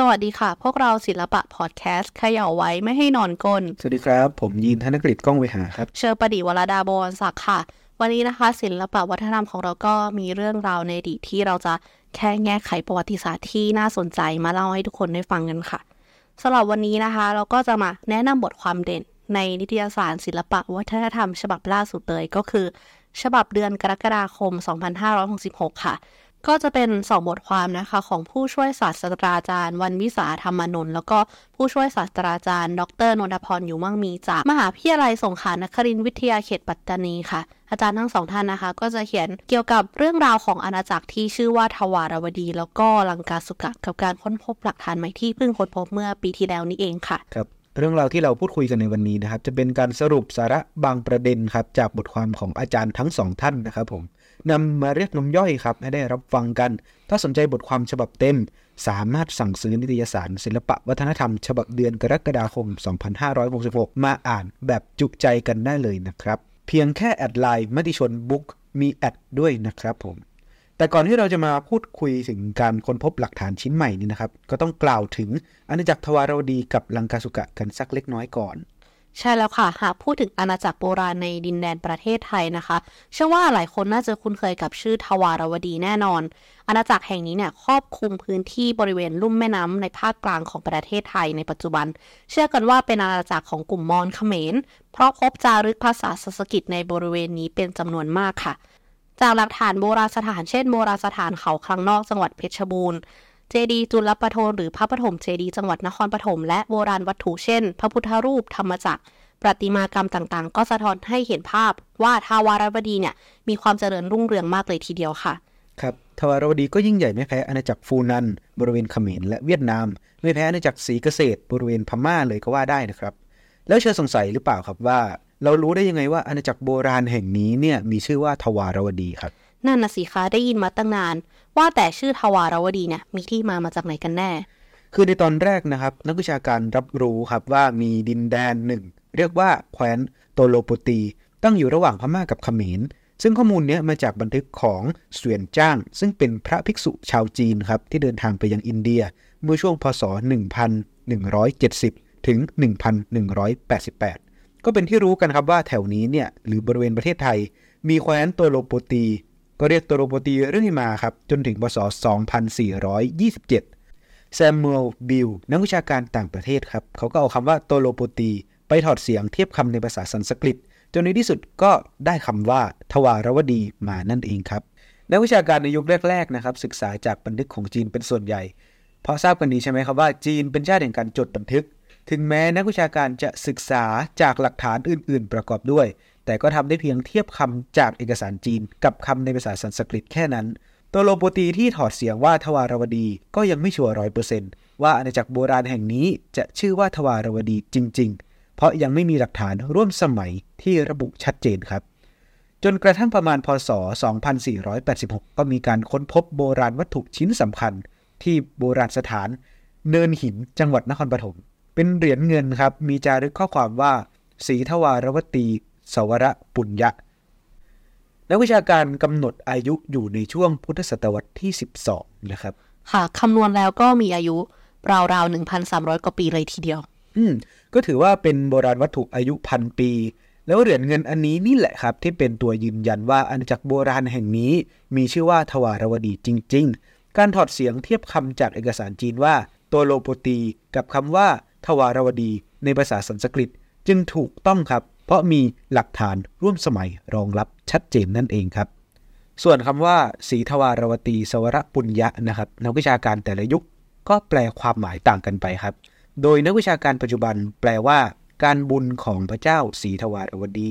สวัสดีค่ะ พวกเราศิลปะพอดแคสต์เขย่าไว้ไม่ให้นอนกลนสวัสดีครับ ผมยีนธนกฤษก้องเวหาครับ เชอร์ประดิษฐ์วรดาบวรศักดิ์ค่ะ วันนี้นะคะ ศิลปะวัฒนธรรมของเราก็มีเรื่องราวในอดีตที่เราจะแค่แง่ไขประวัติศาสตร์ที่น่าสนใจมาเล่าให้ทุกคนได้ฟังกันค่ะสำหรับวันนี้นะคะ เราก็จะมาแนะนำบทความเด่น ในนิตยสารศิลปะวัฒนธรรม ฉบับล่าสุดเลยก็คือ ฉบับเดือนกรกฎาคม 2566 ค่ะ ก็จะเป็นสองบทความนะคะของผู้ช่วยศาสตราจารย์ วันวิสาธรรมนนท์แล้วก็ผู้ช่วยศาสตราจารย์ ดรนนทพรอยู่มั่งมีจากมหาวิทยาลัยสงขลานครินทร์วิทยาเขตปัตตานีค่ะ อาจารย์ทั้งสองท่านนะคะ ก็จะเขียนเกี่ยวกับเรื่องราวของอาณาจักรที่ชื่อว่าทวารวดี แล้วก็ลังกาสุกะกับการค้นพบหลักฐานใหม่ที่เพิ่งค้นพบเมื่อปีที่แล้วนี้เองค่ะครับเรื่องราวที่เราพูดคุยกันในวันนี้นะครับ จะเป็นการสรุปสาระบางประเด็นครับ จากบทความของอาจารย์ทั้งสองท่านนะครับผม นำมาเรียกน้ำย่อยครับให้ได้รับฟังกัน ถ้าสนใจบทความฉบับเต็ม สามารถสั่งซื้อนิตยสาร ศิลปะวัฒนธรรม ฉบับเดือนกรกฎาคม 2566 มาอ่านแบบจุใจกันได้เลยนะครับ เพียงแค่ add LINE Matichon Book มี at ด้วยนะครับผมแต่ก่อนที่เราจะมาพูดคุยถึงการค้นพบหลักฐานชิ้นใหม่นี้นะครับ ก็ต้องกล่าวถึงอาณาจักรทวารวดีกับลังกาสุกะกันสักเล็กน้อยก่อน ใช่แล้วค่ะ หากพูดถึงอาณาจักรโบราณในดินแดนประเทศไทยนะคะ เชื่อว่าหลายคนน่าจะคุ้นเคยกับชื่อทวารวดีแน่นอน อาณาจักรแห่งนี้เนี่ยครอบคลุมพื้นที่บริเวณลุ่มแม่น้ำในภาคกลางของประเทศไทยในปัจจุบัน เชื่อกันว่าเป็นอาณาจักรของกลุ่มมอญเขมร เพราะพบจารึกภาษาสันสกฤตในบริเวณนี้เป็นจำนวนมากค่ะ จากหลักฐานโบราณสถานเช่นโบราณสถานเขาคลังนอกจังหวัดเพชรบูรณ์ เจดีย์จุลปโทนหรือพระปฐมเจดีย์จังหวัดนครปฐมและโบราณวัตถุเช่น พระพุทธรูปธรรมจักรประติมากรรมต่างๆ ก็สะท้อนให้เห็นภาพว่าทาวารวดีเนี่ยมีความเจริญรุ่งเรืองมากเลยทีเดียวค่ะ ครับทวารวดีก็ยิ่งใหญ่ไม่แพ้อาณาจักรฟูนัน บริเวณเขมรและเวียดนาม ไม่แพ้อาณาจักรศรีเกษตร บริเวณพม่าเลยก็ว่าได้นะครับ แล้วเชื่อสงสัยหรือเปล่าครับว่า เรารู้ได้ยังไงว่าอาณาจักรโบราณแห่งนี้เนี่ยมีชื่อว่าทวารวดีครับนั่นนะสิคะได้ยินมาตั้งนาน ว่าแต่ชื่อทวารวดีเนี่ยมีที่มามาจากไหนกันแน่ คือในตอนแรกนะครับ นักวิชาการรับรู้ครับว่ามีดินแดนหนึ่ง เรียกว่าแคว้นโตโลปตี ตั้งอยู่ระหว่างพม่ากับเขมร ซึ่งข้อมูลเนี้ยมาจากบันทึกของเสวียนจ้าง ซึ่งเป็นพระภิกษุชาวจีนครับที่เดินทางไปยังอินเดีย เมื่อช่วงพศ 1170 ถึง 1188 ก็เป็นที่รู้กันครับว่าแถวนี้เนี่ยหรือบริเวณประเทศไทย มีแคว้นโตโลปตี ก็เรียกตโลโปตีเรื่อยมาครับจนถึงพศ 2427 แซมมูเอล บิล นักวิชาการต่างประเทศครับ เขาก็เอาคำว่าตโลโปตีไปถอดเสียงเทียบคำในภาษาสันสกฤต จนในที่สุดก็ได้คำว่าทวารวดีมานั่นเองครับ นักวิชาการในยุคแรกๆนะครับศึกษาจากบันทึกของจีนเป็นส่วนใหญ่ เพราะทราบกันดีใช่ไหมครับว่าจีนเป็นชาติแห่งการจดบันทึก ถึงแม้นักวิชาการจะศึกษาจากหลักฐานอื่น ๆ ประกอบด้วย แต่ก็ทำได้เพียงเทียบคำจากเอกสารจีน กับคำในภาษาสันสกฤตแค่นั้น ตัวโลโปตีที่ถอดเสียงว่าทวารวดีก็ยังไม่ชัวร์ร้อยเปอร์เซนต์ว่าอาณาจักรโบราณแห่งนี้จะชื่อว่าทวารวดีจริง ๆ เพราะยังไม่มีหลักฐานร่วมสมัยที่ระบุชัดเจนครับ จนกระทั่งประมาณพศ 2486 ก็มีการค้นพบโบราณวัตถุชิ้นสำคัญ ที่โบราณสถาน เนินหินจังหวัดนครปฐมเป็นเหรียญเงินครับ มีจารึกข้อความว่า สีทวารวตี สวรปุญญะ นักวิชาการกำหนดอายุอยู่ในช่วงพุทธศตวรรษที่ 12 นะครับ ค่ะคำนวณแล้วก็มีอายุราวๆ 1,300 กว่าปีเลยทีเดียว อืม ก็ถือว่าเป็นโบราณวัตถุอายุพันปี แล้วเหรียญเงินอันนี้นี่แหละครับ ที่เป็นตัวยืนยันว่าอาณาจักรโบราณแห่งนี้ มีชื่อว่าทวารวดีจริง ๆ การถอดเสียงเทียบคำจากเอกสารจีนว่าตัวโลโปตีกับคำว่าทวารวดีในภาษาสันสกฤตจึงถูกต้องครับ เพราะมีหลักฐานร่วมสมัยรองรับชัดเจนนั่นเองครับ ส่วนคำว่าสีทวารวตีสวรปุญญะนะครับนักวิชาการแต่ละยุคก็แปลความหมายต่างกันไปครับ โดยนักวิชาการปัจจุบันแปลว่า การบุญของพระเจ้าสีทวารวดี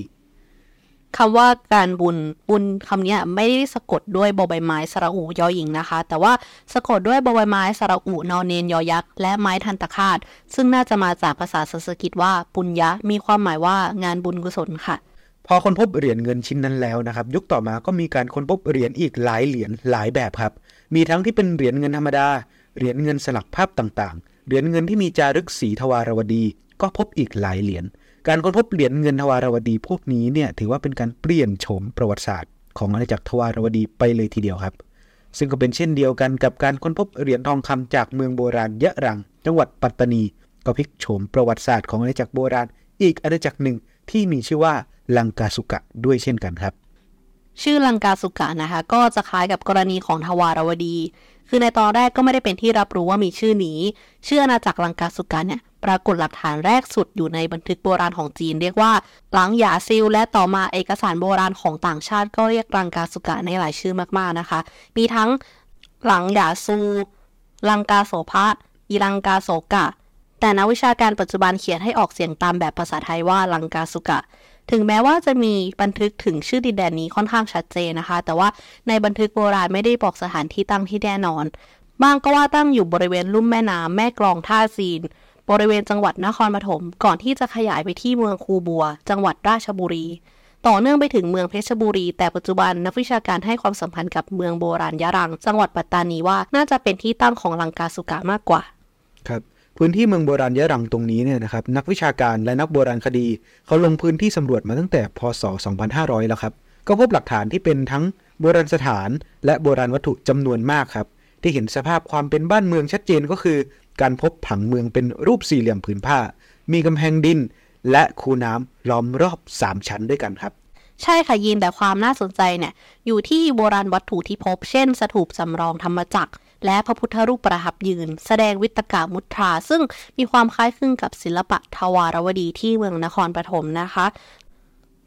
คำว่าการบุญบุญคำเนี้ยไม่ได้สะกดด้วยบอใบไม้สระอูยอหญิงนะคะ แต่ว่าสะกดด้วยบอใบไม้สระอูนอนเนนยอยักษ์และไม้ทันตคาตซึ่งน่าจะมาจากภาษาสันสกฤตว่าปุญญะมีความหมายว่างานบุญกุศลค่ะพอคนพบเหรียญเงินชิ้นนั้นแล้วนะครับ ยุคต่อมาก็มีการค้นพบเหรียญอีกหลายเหรียญหลายแบบครับ มีทั้งที่เป็นเหรียญเงินธรรมดา เหรียญเงินสลักภาพต่างๆ เหรียญเงินที่มีจารึกสีทวารวดี ก็พบอีกหลายเหรียญ การค้นพบเหรียญเงินทวารวดีพวกนี้เนี่ยถือว่าเป็นการเปลี่ยนโฉมประวัติศาสตร์ของอาณาจักรทวารวดีไปเลยทีเดียวครับ ซึ่งก็เป็นเช่นเดียวกันกับการค้นพบเหรียญทองคำจากเมืองโบราณยะรัง จังหวัดปัตตานี ก็พลิกโฉมประวัติศาสตร์ของอาณาจักรโบราณ อีกอาณาจักรหนึ่งที่มีชื่อว่าลังกาสุกะด้วยเช่นกันครับ ชื่อลังกาสุกะนะคะ ก็จะคล้ายกับกรณีของทวารวดี คือในตอนแรกก็ไม่ได้เป็นที่รับรู้ว่ามีชื่อนี้ ชื่ออาณาจักรลังกาสุกะเนี่ยปรากฏหลักฐานแรกสุดอยู่ในบันทึกโบราณของจีน เรียกว่าหลังหยาซิล และต่อมาเอกสารโบราณของต่างชาติก็เรียกลังกาสุกะในหลายชื่อมากๆนะคะ มีทั้งหลังหยาซูลังกาโสภะอีลังกาโสกะ แต่นักวิชาการปัจจุบันเขียนให้ออกเสียงตามแบบภาษาไทยว่าลังกาสุกะ ถึงแม้ว่าจะมีบันทึกถึงชื่อดินแดนนี้ค่อนข้างชัดเจนนะคะ แต่ว่าในบันทึกโบราณไม่ได้บอกสถานที่ตั้งที่แน่นอน บางก็ว่าตั้งอยู่บริเวณลุ่มแม่น้ำแม่กลองท่าซีน บริเวณจังหวัดนครปฐมก่อนที่จะขยายไปที่เมืองคูบัว จังหวัดราชบุรี ต่อเนื่องไปถึงเมืองเพชรบุรี แต่ปัจจุบันนักวิชาการให้ความสำคัญกับเมืองโบราณยะรัง จังหวัดปัตตานีว่าน่าจะเป็นที่ตั้งของลังกาสุกะมากกว่า ครับ พื้นที่เมืองโบราณยะรังตรงนี้เนี่ยนะครับนักวิชาการและนักโบราณคดี เขาลงพื้นที่สำรวจมาตั้งแต่พศ 2500 แล้วครับ ก็พบหลักฐานที่เป็นทั้งโบราณสถานและโบราณวัตถุจำนวนมากครับ ที่เห็นสภาพความเป็นบ้านเมืองชัดเจนก็คือ การพบผังเมืองเป็นรูปสี่เหลี่ยมผืนผ้า มีกำแพงดิน และคูน้ำล้อมรอบ 3 ชั้นด้วยกันครับใช่ค่ะยินแต่ความน่าสนใจเนี่ยอยู่ที่โบราณวัตถุที่พบ เช่น สถูปสำรองธรรมจักร และพระพุทธรูปประทับยืน แสดงวิตกามุทรา ซึ่งมีความคล้ายคลึงกับศิลปะทวารวดีที่เมืองนครปฐมนะคะ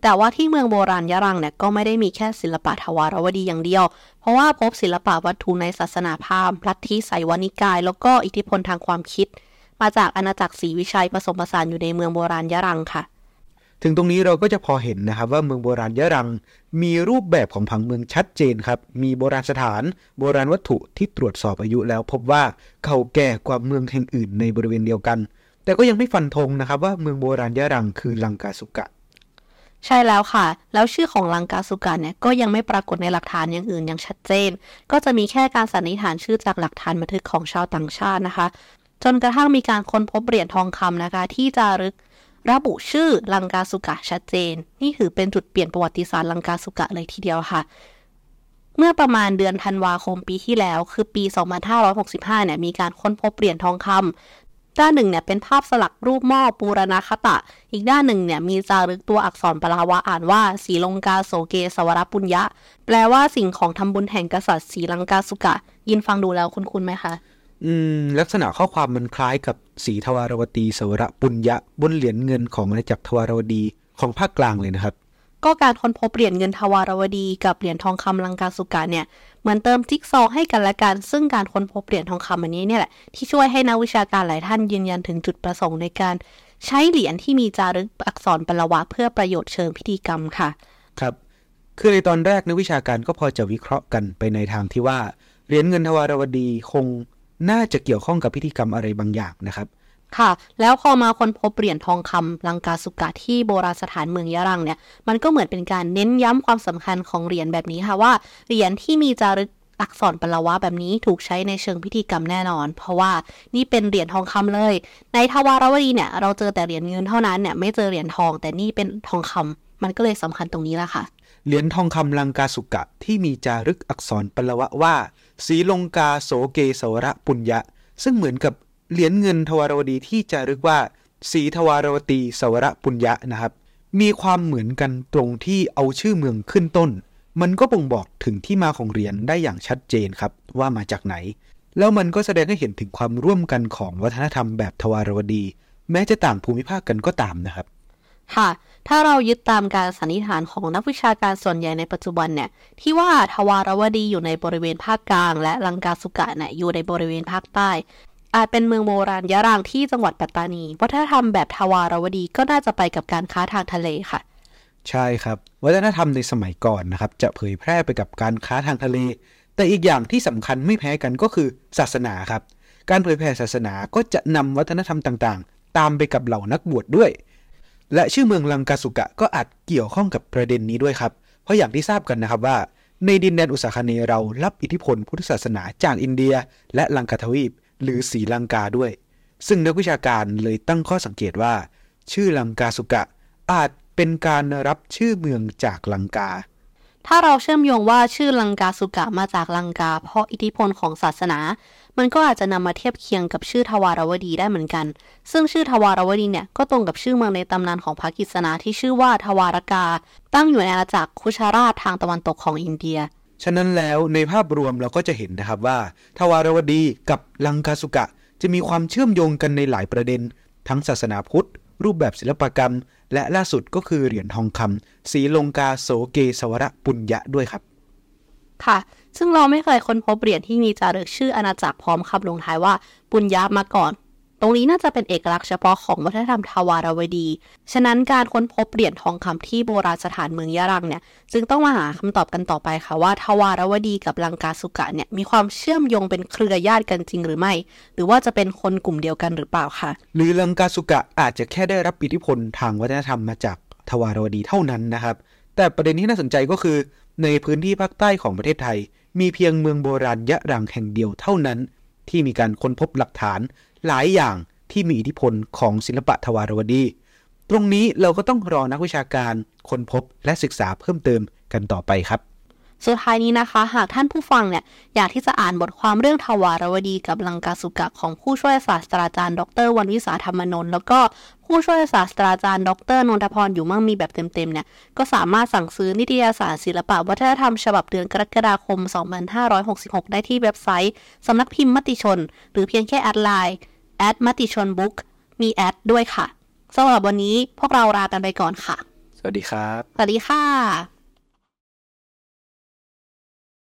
แต่ว่าที่เมืองโบราณยะรังเนี่ยก็ไม่ได้มีแค่ศิลปะทวารวดีอย่างเดียว เพราะว่าพบศิลปะวัตถุในศาสนาพราหมณ์ลัทธิไสยวานิกาย แล้วก็อิทธิพลทางความคิด มาจากอาณาจักรศรีวิชัยผสมผสานอยู่ในเมืองโบราณยะรังค่ะ ถึงตรงนี้เราก็จะพอเห็นนะครับว่าเมืองโบราณยะรัง มีรูปแบบของผังเมืองชัดเจนครับ มีโบราณสถาน โบราณวัตถุที่ตรวจสอบอายุแล้วพบว่าเก่าแก่กว่าเมืองแห่งอื่นในบริเวณเดียวกัน แต่ก็ยังไม่ฟันธงนะครับว่าเมืองโบราณยะรังคือลังกาสุกะใช่แล้วค่ะ แล้วชื่อของลังกาสุกันเนี่ยก็ยังไม่ปรากฏในหลักฐานอย่างอื่นอย่างชัดเจน ก็จะมีแค่การสันนิษฐานชื่อจากหลักฐานบันทึกของชาวต่างชาตินะคะ จนกระทั่งมีการค้นพบเหรียญทองคำนะคะ ที่จารึก ระบุชื่อลังกาสุกะชัดเจน นี่ถือเป็นจุดเปลี่ยนประวัติศาสตร์ลังกาสุกะเลยทีเดียวค่ะ เมื่อประมาณเดือนธันวาคมปีที่แล้ว คือปี 2565 เนี่ยมีการค้นพบเหรียญทองคำด้านหนึ่งเนี่ยเป็นภาพสลักรูปหม้อปูรณคตะ อีกด้านหนึ่งเนี่ยมีจารึกตัวอักษรปลาวะอ่านว่าสีลงกาโสเกสวรปุญญะ แปลว่าสิ่งของทำบุญแห่งกษัตริย์สีลังกาสุกะ ยินฟังดูแล้วคุณคุณไหมคะ อืมลักษณะข้อความมันคล้ายกับสีทวารวตีสวรปุญญะบนเหรียญเงินของอาณาจักรทวารวดีของภาคกลางเลยนะครับ ก็การค้นพบเหรียญเงินทวารวดีกับเหรียญทองคำลังกาสุกะเนี่ยเหมือนเติมจิ๊กซอว์ให้กันและกัน ซึ่งการค้นพบเหรียญทองคำอันนี้เนี่ยแหละที่ช่วยให้นักวิชาการหลายท่านยืนยันถึงจุดประสงค์ในการ ใช้เหรียญที่มีจารึกอักษรปลวะเพื่อประโยชน์เชิงพิธีกรรมค่ะ ครับ คือในตอนแรกนักวิชาการก็พอจะวิเคราะห์กันไปในทางที่ว่าเหรียญเงินทวารวดีคง น่าจะเกี่ยวข้องกับพิธีกรรมอะไรบางอย่างนะครับค่ะ แล้วพอมาค้นพบเหรียญทองคำลังกาสุกะที่โบราณสถานเมืองยะรังเนี่ย มันก็เหมือนเป็นการเน้นย้ำความสำคัญของเหรียญแบบนี้ค่ะว่าเหรียญที่มีจารึกอักษรปลวะแบบนี้ถูกใช้ในเชิงพิธีกรรมแน่นอน เพราะว่านี่เป็นเหรียญทองคำเลย ในทวารวดีเนี่ยเราเจอแต่เหรียญเงินเท่านั้นเนี่ยไม่เจอเหรียญทอง แต่นี่เป็นทองคำมันก็เลยสำคัญตรงนี้แหละค่ะ เหรียญทองคำลังกาสุกะที่มีจารึกอักษรปลวะว่า สีลงกาโสเกสวรปุญญะ ซึ่งเหมือนกับเหรียญเงินทวารวดีที่จารึกว่าสีทวารวตีสวรปุญญะนะครับ มีความเหมือนกันตรงที่เอาชื่อเมืองขึ้นต้น มันก็บ่งบอกถึงที่มาของเหรียญได้อย่างชัดเจนครับว่ามาจากไหน แล้วมันก็แสดงให้เห็นถึงความร่วมกันของวัฒนธรรมแบบทวารวดี แม้จะต่างภูมิภาคกันก็ตามนะครับ ค่ะ ถ้าเรายึดตามการสันนิษฐานของนักวิชาการส่วนใหญ่ในปัจจุบันเนี่ย ที่ว่าทวารวดีอยู่ในบริเวณภาคกลาง และลังกาสุกะเนี่ยอยู่ในบริเวณภาคใต้ อาจเป็นเมืองโบราณยะรางที่จังหวัดปัตตานี วัฒนธรรมแบบทวารวดีก็น่าจะไปกับการค้าทางทะเลค่ะ ใช่ครับ วัฒนธรรมในสมัยก่อนนะครับ จะเผยแพร่ไปกับการค้าทางทะเล แต่อีกอย่างที่สำคัญไม่แพ้กันก็คือศาสนาครับ การเผยแพร่ศาสนาก็จะนำวัฒนธรรมต่างๆ ตามไปกับเหล่านักบวชด้วย และชื่อเมืองลังกาสุกะก็อาจเกี่ยวข้องกับประเด็นนี้ด้วยครับ เพราะอย่างที่ทราบกันนะครับว่า ในดินแดนอุษาคเนเรารับอิทธิพลพุทธศาสนาจากอินเดีย และลังกาทวีป หรือศรีลังกาด้วย ซึ่งนักวิชาการเลยตั้งข้อสังเกตว่า ชื่อลังกาสุกะอาจเป็นการรับชื่อเมืองจากลังกา ถ้าเราเชื่อมโยงว่าชื่อลังกาสุกะมาจากลังกา เพราะอิทธิพลของศาสนา มันก็อาจจะนำมาเทียบเคียงกับชื่อทวารวดีได้เหมือนกัน ซึ่งชื่อทวารวดีเนี่ยก็ตรงกับชื่อเมืองในตำนานของพระกฤษณาที่ชื่อว่าทวารกา ตั้งอยู่ในอาณาจักรคุชาราชทางตะวันตกของอินเดีย ฉะนั้นแล้วในภาพรวมเราก็จะเห็นนะครับว่า ทวารวดีกับลังกาสุกะ จะมีความเชื่อมโยงกันในหลายประเด็น ทั้งศาสนาพุทธ รูปแบบศิลปกรรม และล่าสุดก็คือเหรียญทองคำสีลงกาโสเกสวรปุญญะด้วยครับ ค่ะ ซึ่งเราไม่เคยค้นพบเหรียญที่มีจารึกชื่ออาณาจักรพร้อมคำลงท้ายว่าปุญญามาก่อน ตรงนี้น่าจะเป็นเอกลักษณ์เฉพาะของวัฒนธรรมทวารวดี ฉะนั้นการค้นพบเหรียญทองคำที่โบราณสถานเมืองยะรังเนี่ย จึงต้องมาหาคำตอบกันต่อไปค่ะว่าทวารวดีกับลังกาสุกะเนี่ยมีความเชื่อมโยงเป็นเครือญาติกันจริงหรือไม่ หรือว่าจะเป็นคนกลุ่มเดียวกันหรือเปล่าค่ะ หรือลังกาสุกะอาจจะแค่ได้รับอิทธิพลทางวัฒนธรรมมาจากทวารวดีเท่านั้นนะครับ แต่ประเด็นที่น่าสนใจก็คือ ในพื้นที่ภาคใต้ของประเทศไทย มีเพียงเมืองโบราณยะรังแห่งเดียวเท่านั้น ที่มีการค้นพบหลักฐานหลายอย่างที่มีอิทธิพลของศิลปะทวารวดี ตรงนี้เราก็ต้องรอนักวิชาการค้นพบและศึกษาเพิ่มเติมกันต่อไปครับ สุดท้ายนี้นะคะ หากท่านผู้ฟังเนี่ยอยากที่จะอ่านบทความเรื่องทวารวดีกับลังกาสุกะของผู้ช่วยศาสตราจารย์ ดร.วันวิสาธรรมนนท์แล้วก็ผู้ช่วยศาสตราจารย์ ดร.นนทพรอยู่มั่งมีแบบเต็มๆเนี่ยก็สามารถสั่งซื้อนิตยสารศิลปะวัฒนธรรมฉบับเดือนกรกฎาคม 2566 ได้ที่เว็บไซต์สำนักพิมพ์มติชน หรือเพียงแค่ add LINE at Matichon Book มี at ด้วยค่ะสำหรับวันนี้พวกเราลากันไปก่อนค่ะ สวัสดีครับ สวัสดีค่ะ